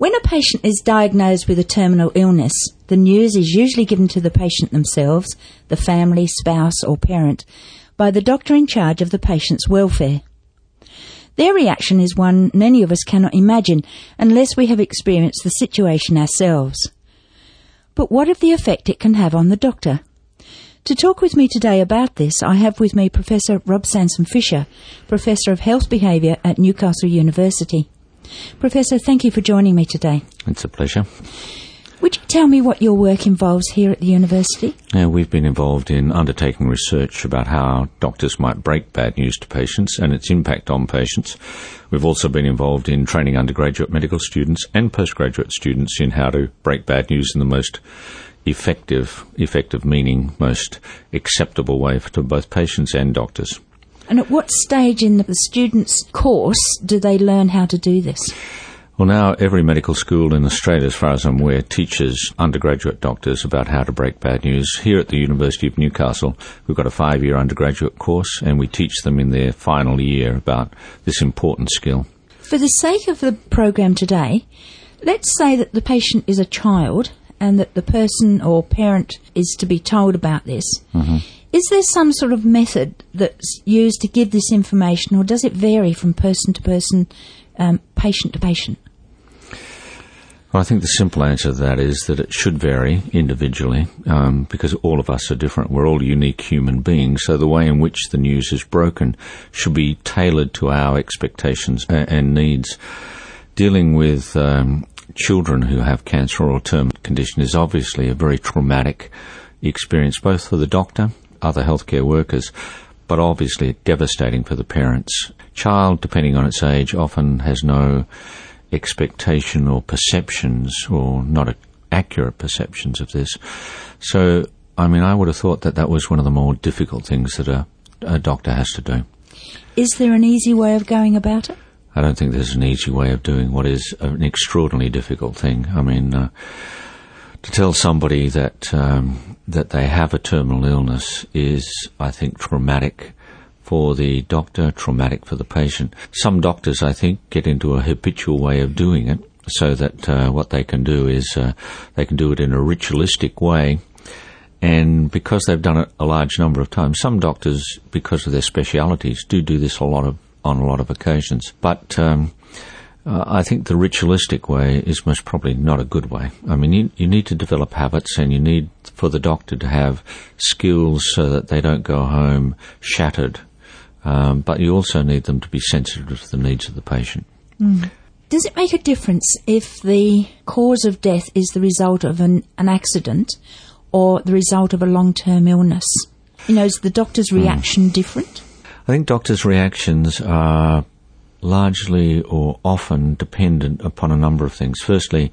When a patient is diagnosed with a terminal illness, the news is usually given to the patient themselves, the family, spouse, or parent, by the doctor in charge of the patient's welfare. Their reaction is one many of us cannot imagine unless we have experienced the situation ourselves. But what of the effect it can have on the doctor? To talk with me today about this, I have with me Professor Rob Sanson Fisher, Professor of Health Behaviour at Newcastle University. Professor, thank you for joining me today. It's a pleasure. Would you tell me what your work involves here at the university? Yeah, we've been involved in undertaking research about how doctors might break bad news to patients and its impact on patients. We've also been involved in training undergraduate medical students and postgraduate students in how to break bad news in the most effective, effective meaning most acceptable way to both patients and doctors. And at what stage in the student's course do they learn how to do this? Well, now every medical school in Australia, as far as I'm aware, teaches undergraduate doctors about how to break bad news. Here at the University of Newcastle, we've got a five year undergraduate course, and we teach them in their final year about this important skill. For the sake of the program today, let's say that the patient is a child and that the person or parent is to be told about this. Mm-hmm. Is there some sort of method that's used to give this information, or does it vary from person to person, um, patient to patient? Well, I think the simple answer to that is that it should vary individually um, because all of us are different. We're all unique human beings, so the way in which the news is broken should be tailored to our expectations and needs. Dealing with um, children who have cancer or terminal condition is obviously a very traumatic experience, both for the doctor, other healthcare workers, but obviously devastating for the parents. Child, depending on its age, often has no expectation or perceptions or not accurate perceptions of this. So, I mean, I would have thought that that was one of the more difficult things that a, a doctor has to do. Is there an easy way of going about it? I don't think there's an easy way of doing what is an extraordinarily difficult thing. I mean, uh, to tell somebody that um, that they have a terminal illness is, I think, traumatic for the doctor, traumatic for the patient. Some doctors, I think, get into a habitual way of doing it so that uh, what they can do is uh, they can do it in a ritualistic way. And because they've done it a large number of times, some doctors, because of their specialities, do do this a lot of on a lot of occasions. But um, uh, I think the ritualistic way is most probably not a good way. I mean, you, you need to develop habits, and you need for the doctor to have skills so that they don't go home shattered um, but you also need them to be sensitive to the needs of the patient. Mm. Does it make a difference if the cause of death is the result of an, an accident or the result of a long term illness? You know, is the doctor's hmm. reaction mm. different? I think doctors' reactions are largely or often dependent upon a number of things. Firstly,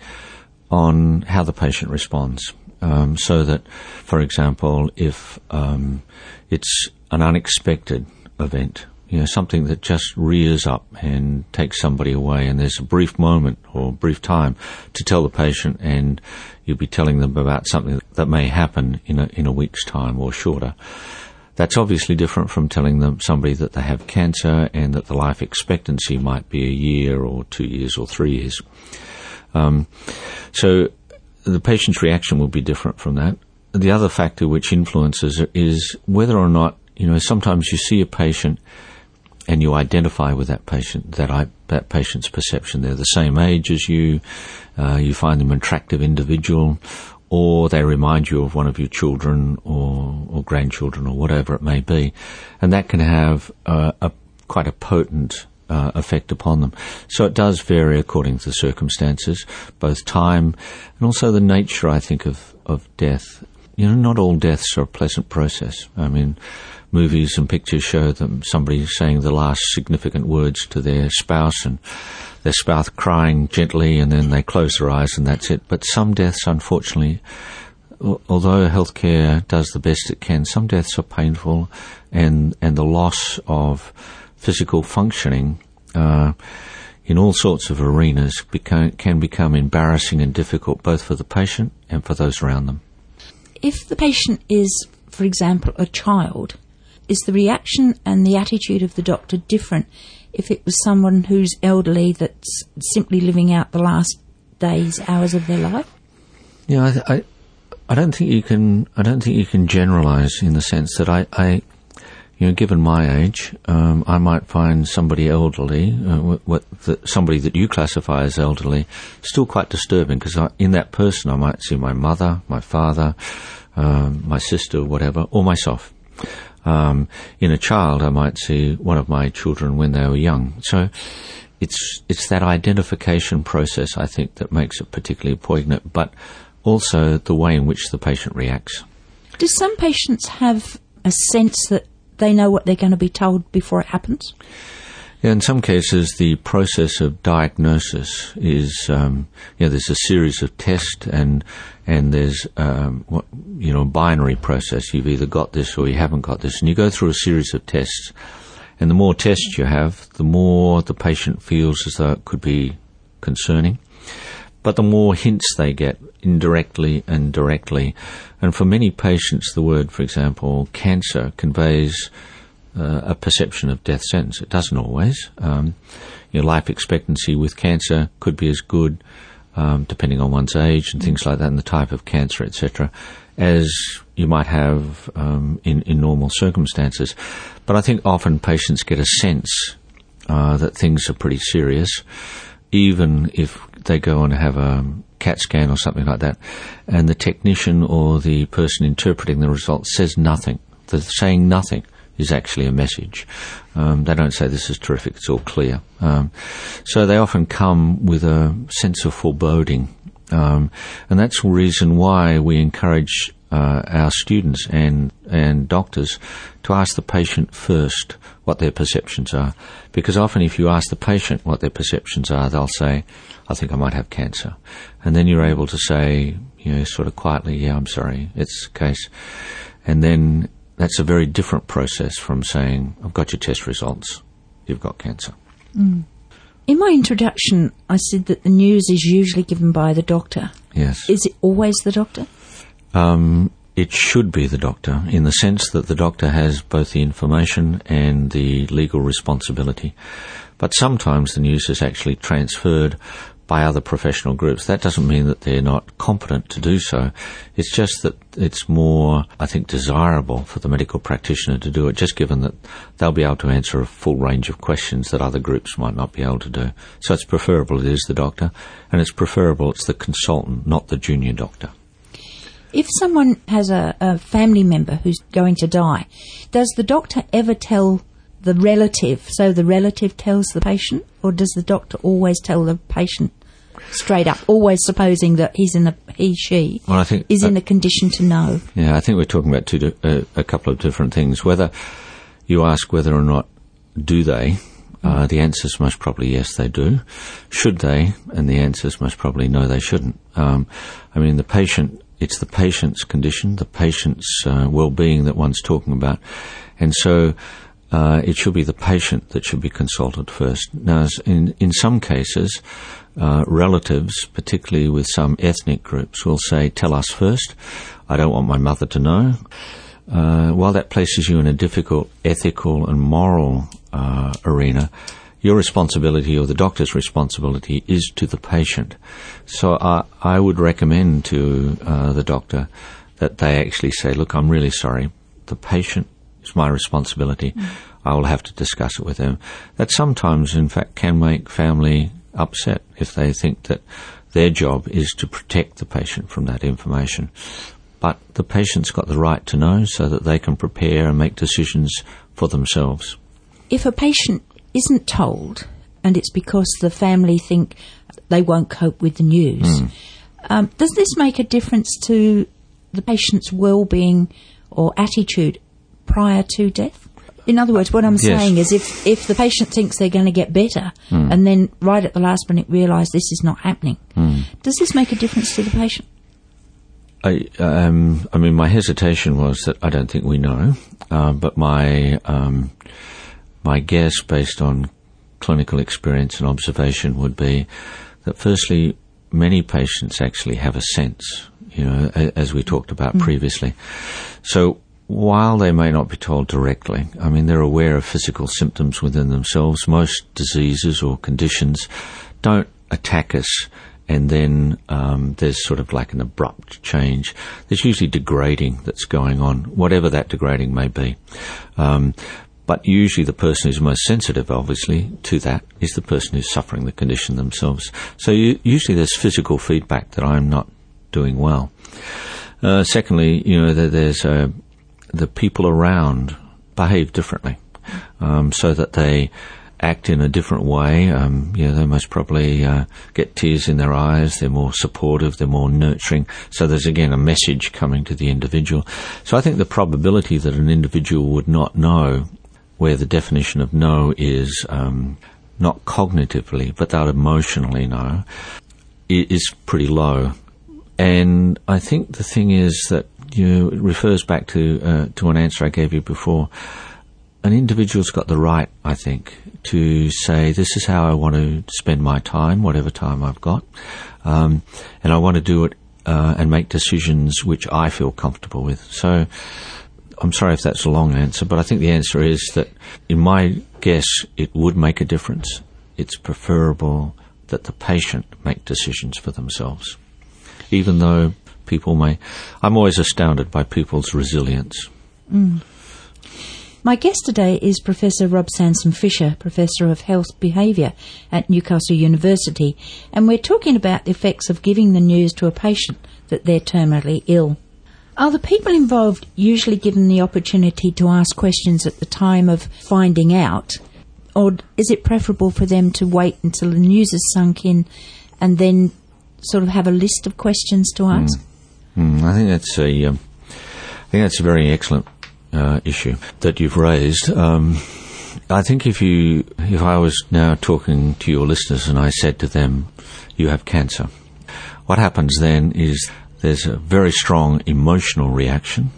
on how the patient responds. Um, so that, for example, if um, it's an unexpected event. You know, something that just rears up and takes somebody away, and there's a brief moment or brief time to tell the patient, and you'll be telling them about something that may happen in a in a week's time or shorter. That's obviously different from telling them somebody that they have cancer and that the life expectancy might be a year or two years or three years. Um, so the patient's reaction will be different from that. The other factor which influences is whether or not you know, sometimes you see a patient and you identify with that patient, that I, that patient's perception. They're the same age as you. Uh, you find them an attractive individual, or they remind you of one of your children or, or grandchildren or whatever it may be, and that can have uh, a quite a potent uh, effect upon them. So it does vary according to the circumstances, both time and also the nature, I think, of, of death. You know, not all deaths are a pleasant process. I mean, movies and pictures show them somebody saying the last significant words to their spouse and their spouse crying gently and then they close their eyes and that's it. But some deaths, unfortunately, although healthcare does the best it can, some deaths are painful and, and the loss of physical functioning, uh, in all sorts of arenas can become embarrassing and difficult both for the patient and for those around them. If the patient is, for example, a child, is the reaction and the attitude of the doctor different if it was someone who's elderly that's simply living out the last days, hours of their life? Yeah, I, I, I don't think you can. I don't think you can generalise in the sense that I, I you know, given my age, um, I might find somebody elderly, uh, the, somebody that you classify as elderly, still quite disturbing because in that person I might see my mother, my father, um, my sister, whatever, or myself. Um, in a child, I might see one of my children when they were young. So it's it's that identification process I think that makes it particularly poignant, but also the way in which the patient reacts. Do some patients have a sense that they know what they're going to be told before it happens? Yeah, in some cases, the process of diagnosis is, um, you know, there's a series of tests and and there's, um, what, you know, a binary process. You've either got this or you haven't got this, and you go through a series of tests. And the more tests you have, the more the patient feels as though it could be concerning. But the more hints they get, indirectly and directly. And for many patients, the word, for example, cancer conveys uh, a perception of death sentence. It doesn't always. Um, your life expectancy with cancer could be as good, um, depending on one's age and things like that, and the type of cancer, etc., as you might have um, in, in normal circumstances. But I think often patients get a sense uh, that things are pretty serious, even if they go and have a CAT scan or something like that, and the technician or the person interpreting the results says nothing. They're saying nothing is actually a message. Um, they don't say this is terrific, it's all clear. Um, so they often come with a sense of foreboding. Um, and that's the reason why we encourage uh, our students and, and doctors to ask the patient first what their perceptions are. Because often if you ask the patient what their perceptions are, they'll say, I think I might have cancer. And then you're able to say, you know, sort of quietly, yeah, I'm sorry, it's the case. And then that's a very different process from saying, I've got your test results, you've got cancer. Mm. In my introduction, I said that the news is usually given by the doctor. Yes. Is it always the doctor? Um, it should be the doctor in the sense that the doctor has both the information and the legal responsibility. But sometimes the news is actually transferred by other professional groups. That doesn't mean that they're not competent to do so. It's just that it's more, I think, desirable for the medical practitioner to do it, just given that they'll be able to answer a full range of questions that other groups might not be able to do. So it's preferable it is the doctor, and it's preferable it's the consultant, not the junior doctor. If someone has a, a family member who's going to die, does the doctor ever tell the relative, so the relative tells the patient, or does the doctor always tell the patient straight up, always supposing that he's in the he she well, I think, is uh, in a condition to know? Yeah, I think we're talking about two, uh, a couple of different things. Whether you ask whether or not do they, uh, the answer is most probably yes, they do. Should they? And the answer is most probably no, they shouldn't. Um, I mean, the patient, it's the patient's condition, the patient's uh, well-being that one's talking about, and so uh, it should be the patient that should be consulted first. Now, in, in some cases, uh, relatives, particularly with some ethnic groups, will say, tell us first. I don't want my mother to know. Uh, while that places you in a difficult ethical and moral uh, arena, your responsibility or the doctor's responsibility is to the patient. So I, I would recommend to uh, the doctor that they actually say, look, I'm really sorry. The patient is my responsibility. Mm. I will have to discuss it with them. That sometimes, in fact, can make family upset if they think that their job is to protect the patient from that information. But the patient's got the right to know so that they can prepare and make decisions for themselves. If a patient isn't told, and it's because the family think they won't cope with the news, mm. um, does this make a difference to the patient's well-being or attitude prior to death? In other words, what I'm yes. saying is if, if the patient thinks they're going to get better mm. and then right at the last minute realise this is not happening, mm. does this make a difference to the patient? I, um, I mean, my hesitation was that I don't think we know, uh, but my um, my guess, based on clinical experience and observation, would be that firstly, many patients actually have a sense, you know, as we talked about mm. previously. So while they may not be told directly, I mean, they're aware of physical symptoms within themselves. Most diseases or conditions don't attack us and then um, there's sort of like an abrupt change. There's usually degrading that's going on, whatever that degrading may be. Um, but usually the person who's most sensitive, obviously, to that is the person who's suffering the condition themselves. So you, usually there's physical feedback that I'm not doing well. Uh, secondly, you know, there's uh, the people around behave differently, um, so that they act in a different way. Um, you know, they most probably uh, get tears in their eyes. They're more supportive. They're more nurturing. So there's again a message coming to the individual. So I think the probability that an individual would not know, where the definition of no is um, not cognitively, but that emotionally know, is pretty low. And I think the thing is that you know, it refers back to uh, to an answer I gave you before. An individual's got the right, I think, to say this is how I want to spend my time, whatever time I've got, um, and I want to do it uh, and make decisions which I feel comfortable with. So. I'm sorry if that's a long answer, but I think the answer is that, in my guess, it would make a difference. It's preferable that the patient make decisions for themselves even though people may. I'm always astounded by people's resilience. Mm. My guest today is Professor Rob Sanson Fisher, Professor of Health Behaviour at Newcastle University, and we're talking about the effects of giving the news to a patient that they're terminally ill. Are the people involved usually given the opportunity to ask questions at the time of finding out, or is it preferable for them to wait until the news is sunk in and then sort of have a list of questions to hmm. ask? Mm. Mm, I think that's a, um, I think that's a very excellent uh, issue that you've raised. Um, I think if you, if I was now talking to your listeners and I said to them, "You have cancer," what happens then is there's a very strong emotional reaction,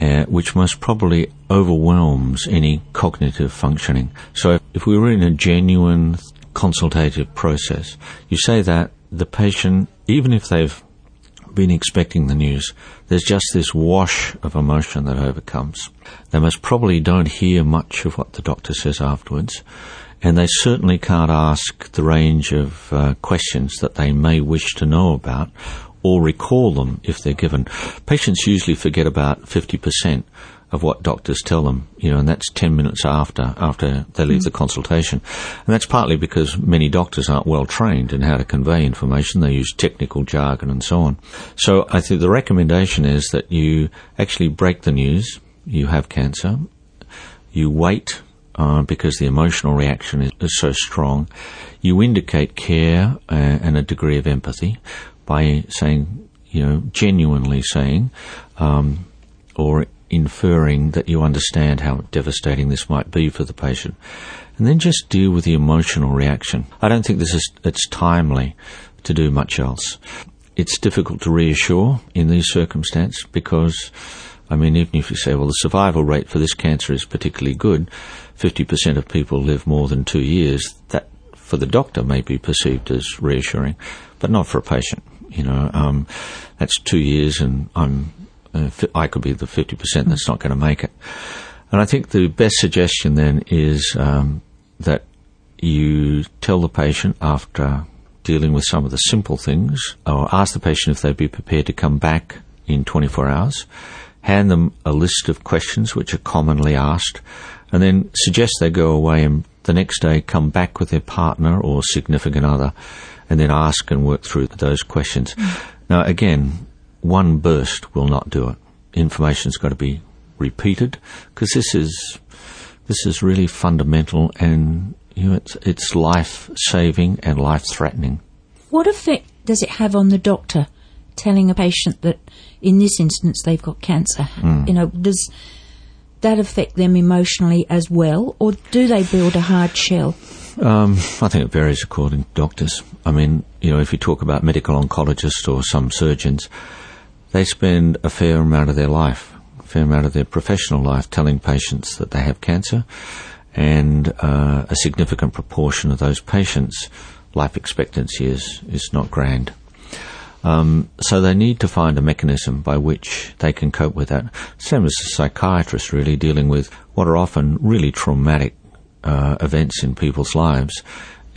uh, which most probably overwhelms any cognitive functioning. So if we were in a genuine consultative process, you say that the patient, even if they've been expecting the news, there's just this wash of emotion that overcomes. They most probably don't hear much of what the doctor says afterwards, and they certainly can't ask the range of uh, questions that they may wish to know about or recall them if they're given. Patients usually forget about 50% of what doctors tell them, you know, and that's 10 minutes after, after they leave mm. the consultation. And that's partly because many doctors aren't well trained in how to convey information. They use technical jargon and so on. So I think the recommendation is that you actually break the news. You have cancer. You wait uh, because the emotional reaction is, is, so strong. You indicate care uh, and a degree of empathy by saying, you know, genuinely saying, um, or inferring that you understand how devastating this might be for the patient. And then just deal with the emotional reaction. I don't think this is, it's timely to do much else. It's difficult to reassure in these circumstances because, I mean, even if you say, well, the survival rate for this cancer is particularly good, 50% of people live more than two years, that for the doctor may be perceived as reassuring, but not for a patient. You know, um, that's two years and I'm uh, I could be the 50% that's not going to make it. And I think the best suggestion then is um, that you tell the patient after dealing with some of the simple things, or ask the patient if they'd be prepared to come back in 24 hours, hand them a list of questions which are commonly asked, and then suggest they go away and the next day come back with their partner or significant other, and then ask and work through those questions. Mm. Now, again, one burst will not do it. Information's got to be repeated because this is this is really fundamental and you know it's it's life saving and life threatening. What effect does it have on the doctor telling a patient that in this instance they've got cancer? Mm. You know, does that affect them emotionally as well, or do they build a hard shell? Um, I think it varies according to doctors. I mean, you know, if you talk about medical oncologists or some surgeons, they spend a fair amount of their life, a fair amount of their professional life telling patients that they have cancer, and uh, a significant proportion of those patients' life expectancy is, is not grand. Um, so they need to find a mechanism by which they can cope with that. Same as a psychiatrist, really dealing with what are often really traumatic uh, events in people's lives,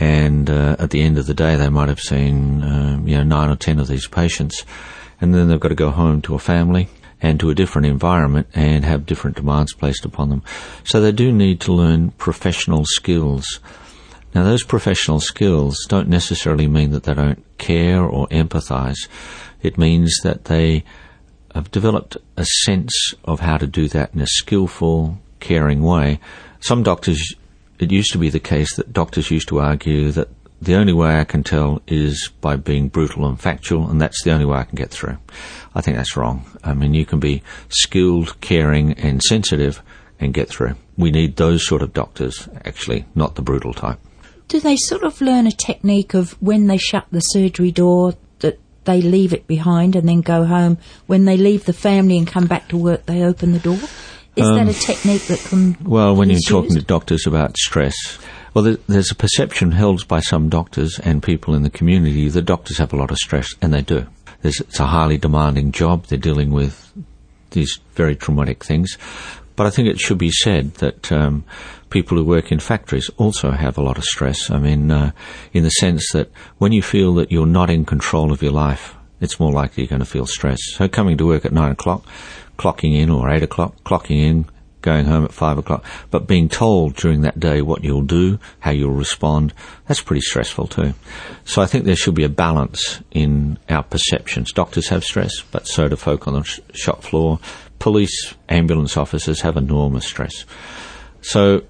and uh, at the end of the day, they might have seen um, you know nine or ten of these patients, and then they've got to go home to a family and to a different environment and have different demands placed upon them. So they do need to learn professional skills. Now, those professional skills don't necessarily mean that they don't care or empathize. It means that they have developed a sense of how to do that in a skillful, caring way. Some doctors, it used to be the case that doctors used to argue that the only way I can tell is by being brutal and factual, and that's the only way I can get through. I think that's wrong. I mean, you can be skilled, caring, and sensitive and get through. We need those sort of doctors, actually, not the brutal type. Do they sort of learn a technique of when they shut the surgery door that they leave it behind and then go home? When they leave the family and come back to work, they open the door? Is um, that a technique that can? Well, when you're talking to doctors about stress, well, there's a perception held by some doctors and people in the community that doctors have a lot of stress, and they do. There's, it's a highly demanding job. They're dealing with these very traumatic things. But I think it should be said that um, people who work in factories also have a lot of stress. I mean, uh, in the sense that when you feel that you're not in control of your life, it's more likely you're going to feel stress. So coming to work at nine o'clock, clocking in, or eight o'clock, clocking in, going home at five o'clock, but being told during that day what you'll do, how you'll respond, that's pretty stressful too. So I think there should be a balance in our perceptions. Doctors have stress, but so do folk on the sh- shop floor. Police, ambulance officers have enormous stress. So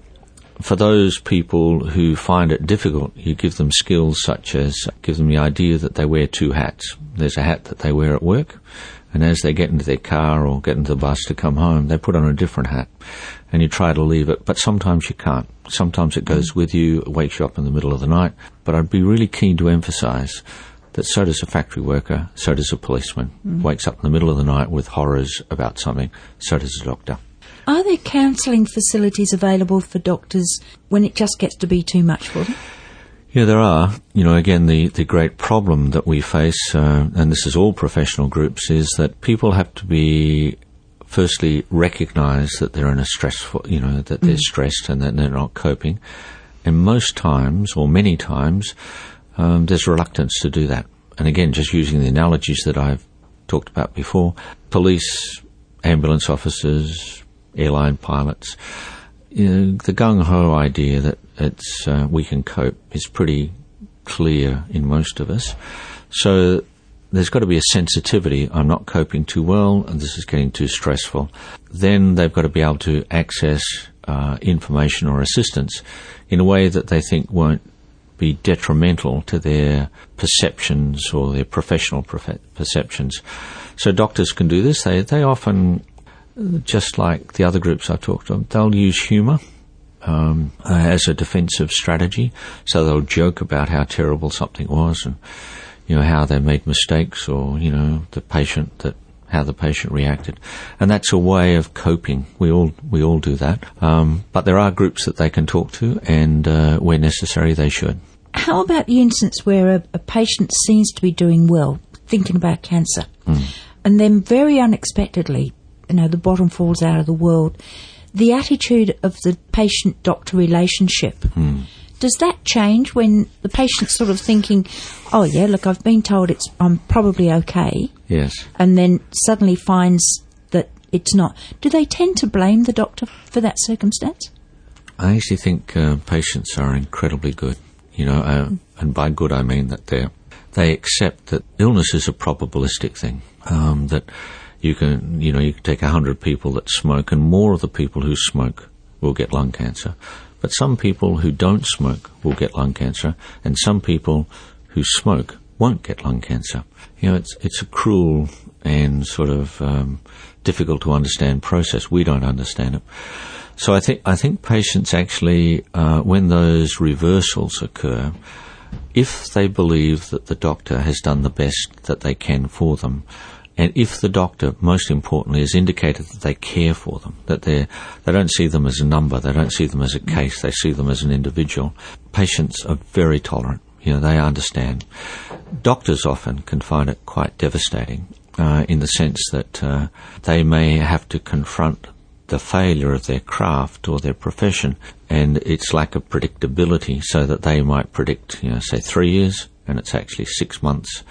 for those people who find it difficult, you give them skills such as give them the idea that they wear two hats. There's a hat that they wear at work, and as they get into their car or get into the bus to come home, they put on a different hat. And you try to leave it, but sometimes you can't. Sometimes it goes with you, it wakes you up in the middle of the night. But I'd be really keen to emphasise that so does a factory worker, so does a policeman. Mm. Wakes up in the middle of the night with horrors about something, so does a doctor. Are there counselling facilities available for doctors when it just gets to be too much for them? Yeah, there are. You know, again, the, the great problem that we face, uh, and this is all professional groups, is that people have to be firstly recognise that they're in a stressful, you know, that they're mm. stressed and that they're not coping. And most times, or many times, um, there's reluctance to do that. And again, just using the analogies that I've talked about before, police, ambulance officers, airline pilots, you know, the gung ho idea that it's uh, we can cope is pretty clear in most of us. So there's got to be a sensitivity. I'm not coping too well, and this is getting too stressful. Then they've got to be able to access uh, information or assistance in a way that they think won't be detrimental to their perceptions or their professional perceptions. So doctors can do this. They they often just like the other groups I've talked to, they'll use humour um, as a defensive strategy. So they'll joke about how terrible something was and you know how they made mistakes or you know the patient that how the patient reacted, and that's a way of coping. We all we all do that, um, but there are groups that they can talk to, and uh, where necessary, they should. How about the instance where a, a patient seems to be doing well, thinking about cancer, mm. and then very unexpectedly you know, the bottom falls out of the world. The attitude of the patient doctor relationship. Mm. Does that change when the patient's sort of thinking, "Oh yeah, look, I've been told it's I'm probably okay." Yes. And then suddenly finds that it's not. Do they tend to blame the doctor for that circumstance? I actually think uh, patients are incredibly good. You know, uh, and by good I mean that they they accept that illness is a probabilistic thing. Um, that you can, you know, you can take a hundred people that smoke, and more of the people who smoke will get lung cancer. But some people who don't smoke will get lung cancer, and some people who smoke won't get lung cancer. You know, it's it's a cruel and sort of um, difficult to understand process. We don't understand it. So I think I think patients actually, uh, when those reversals occur, if they believe that the doctor has done the best that they can for them, and if the doctor, most importantly, has indicated that they care for them, that they they don't see them as a number, they don't see them as a case, they see them as an individual, patients are very tolerant. You know, they understand. Doctors often can find it quite devastating uh, in the sense that uh, they may have to confront the failure of their craft or their profession and its lack of predictability so that they might predict, you know, say three years and it's actually six months.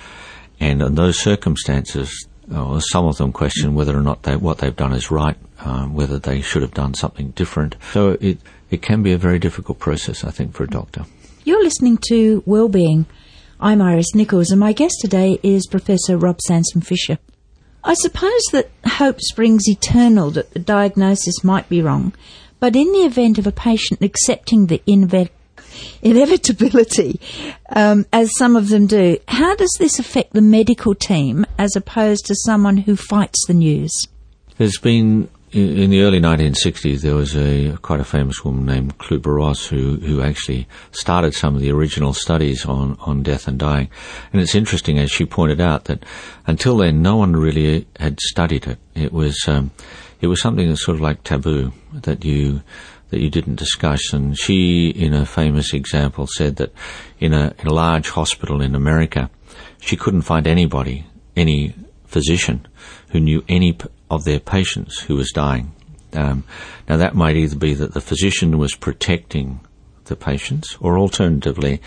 And in those circumstances, or some of them question whether or not they, what they've done is right, um, whether they should have done something different. So it, it can be a very difficult process, I think, for a doctor. You're listening to Wellbeing. I'm Iris Nichols, and my guest today is Professor Rob Sanson Fisher. I suppose that hope springs eternal that the diagnosis might be wrong, but in the event of a patient accepting the inve- inevitability, um, as some of them do, how does this affect the medical team as opposed to someone who fights the news? There's been in the early 1960s, there was a quite a famous woman named Kübler-Ross who who actually started some of the original studies on on death and dying. And it's interesting, as she pointed out, that until then, no one really had studied it. It was um, it was something that's sort of like taboo that you that you didn't discuss. And she, in a famous example, said that in a, in a large hospital in America, she couldn't find anybody, any physician, who knew any of their patients who was dying. Um, now that might either be that the physician was protecting the patients, or alternatively,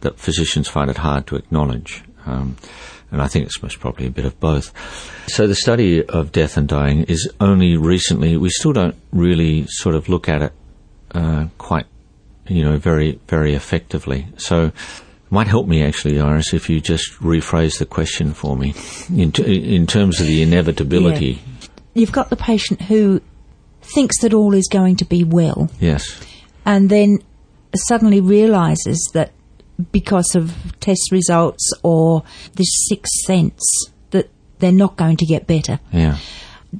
that physicians find it hard to acknowledge. Um, and I think it's most probably a bit of both. So the study of death and dying is only recently. We still don't really sort of look at it uh, quite, you know, very very effectively. So might help me actually, Iris, if you just rephrase the question for me in, t- in terms of the inevitability. Yeah. You've got the patient who thinks that all is going to be well. Yes. And then suddenly realizes that because of test results or this sixth sense that they're not going to get better. Yeah.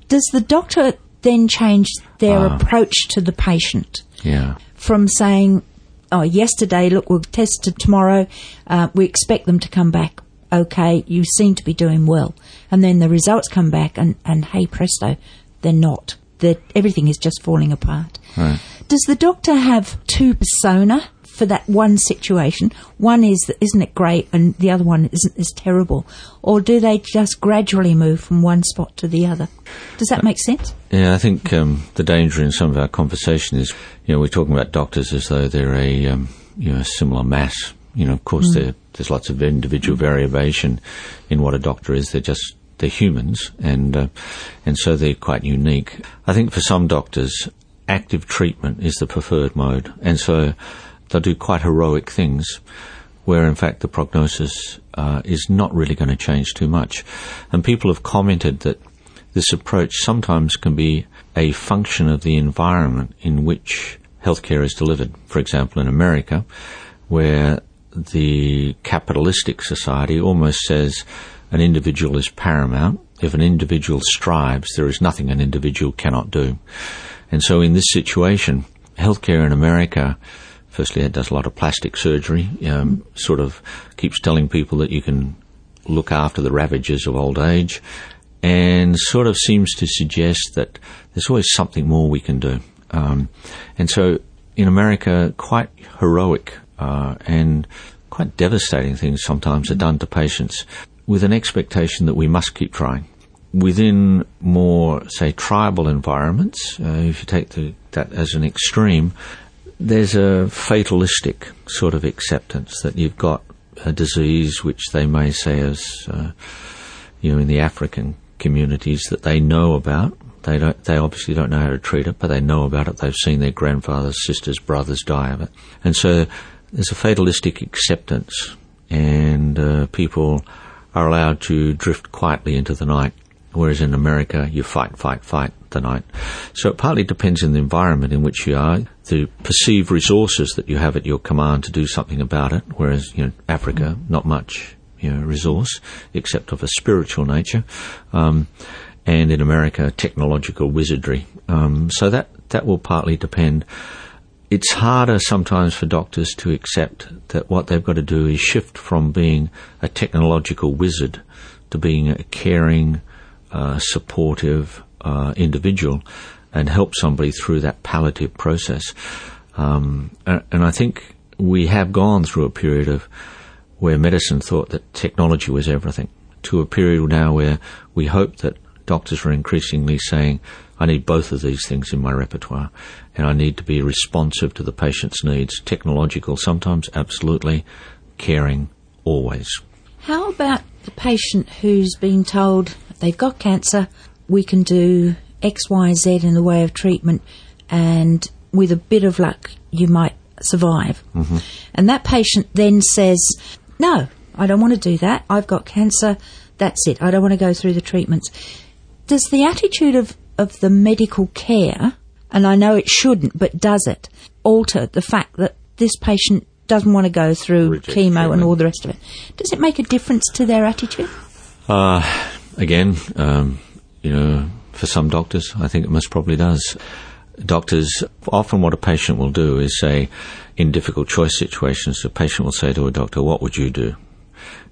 Does the doctor then change their uh, approach to the patient? Yeah. From saying, oh, yesterday, look, we'll test it tomorrow. Uh, we expect them to come back. Okay, you seem to be doing well. And then the results come back, and, and hey presto, they're not. They're, everything is just falling apart. Right. Does the doctor have two persona for that one situation? One is, isn't it great, and the other one isn't as terrible, or do they just gradually move from one spot to the other? Does that make sense? Yeah, I think um, the danger in some of our conversation is, you know, we're talking about doctors as though they're a, um, you know, a similar mass. You know, of course, mm. there's lots of individual variation in what a doctor is. They're just they're humans, and uh, and so they're quite unique. I think for some doctors, active treatment is the preferred mode, and so they'll do quite heroic things where in fact the prognosis uh, is not really going to change too much. And people have commented that this approach sometimes can be a function of the environment in which healthcare is delivered. For example, in America, where the capitalistic society almost says an individual is paramount. If an individual strives, there is nothing an individual cannot do. And so in this situation, healthcare in America firstly, it does a lot of plastic surgery, um, sort of keeps telling people that you can look after the ravages of old age, and sort of seems to suggest that there's always something more we can do. Um, and so in America, quite heroic uh, and quite devastating things sometimes are done to patients with an expectation that we must keep trying. Within more, say, tribal environments, uh, if you take the, that as an extreme, there's a fatalistic sort of acceptance that you've got a disease which they may say is, uh, you know, in the African communities that they know about. They don't. They obviously don't know how to treat it, but they know about it. They've seen their grandfathers, sisters, brothers die of it, and so there's a fatalistic acceptance, and uh, people are allowed to drift quietly into the night. Whereas in America, you fight, fight, fight the night. So it partly depends on the environment in which you are, the perceived resources that you have at your command to do something about it. Whereas, you know, Africa, not much, you know, resource, except of a spiritual nature. Um, and in America, technological wizardry. Um, so that, that will partly depend. It's harder sometimes for doctors to accept that what they've got to do is shift from being a technological wizard to being a caring, uh, supportive, uh, individual and help somebody through that palliative process. Um, and, and I think we have gone through a period of where medicine thought that technology was everything to a period now where we hope that doctors are increasingly saying, I need both of these things in my repertoire, and I need to be responsive to the patient's needs. Technological sometimes, absolutely. Caring, always. How about the patient who's been told they've got cancer, we can do X, Y, Z in the way of treatment, and with a bit of luck, you might survive. Mm-hmm. And that patient then says, No, I don't want to do that. I've got cancer. That's it. I don't want to go through the treatments. Does the attitude of, of the medical care, and I know it shouldn't, but does it alter the fact that this patient doesn't want to go through Reject chemo treatment. and all the rest of it? Does it make a difference to their attitude? Uh, again, um, you know, for some doctors, I think it most probably does. Doctors, often what a patient will do is say, in difficult choice situations, the patient will say to a doctor, What would you do?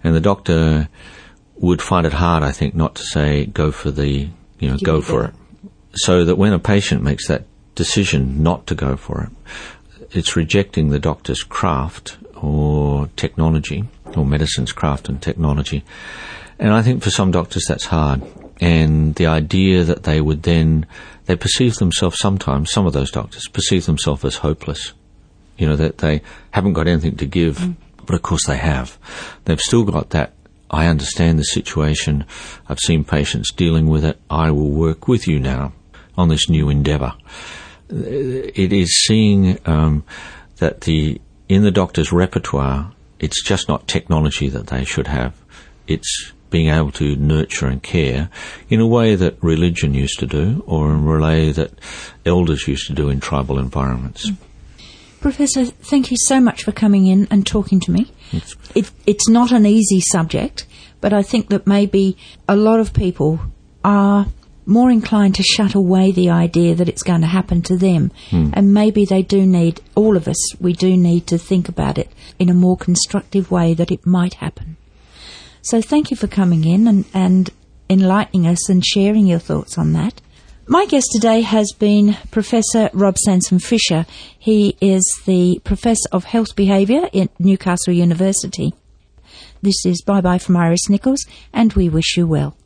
And the doctor would find it hard, I think, not to say, Go for the, you know, go for it. So that when a patient makes that decision not to go for it, it's rejecting the doctor's craft or technology, or medicine's craft and technology. And I think for some doctors that's hard. And the idea that they would then they perceive themselves sometimes, some of those doctors perceive themselves as hopeless. You know, that they haven't got anything to give, mm. but of course they have. They've still got that, I understand the situation, I've seen patients dealing with it, I will work with you now on this new endeavour. It is seeing um, that the in the doctor's repertoire, it's just not technology that they should have. It's being able to nurture and care in a way that religion used to do or in a way that elders used to do in tribal environments. Mm. Professor, thank you so much for coming in and talking to me. It, it's not an easy subject, but I think that maybe a lot of people are more inclined to shut away the idea that it's going to happen to them. Hmm. And maybe they do need, all of us, we do need to think about it in a more constructive way that it might happen. So thank you for coming in and, and enlightening us and sharing your thoughts on that. My guest today has been Professor Rob Sanson Fisher. He is the Professor of Health Behaviour at Newcastle University. This is Bye Bye from Iris Nichols, and we wish you well.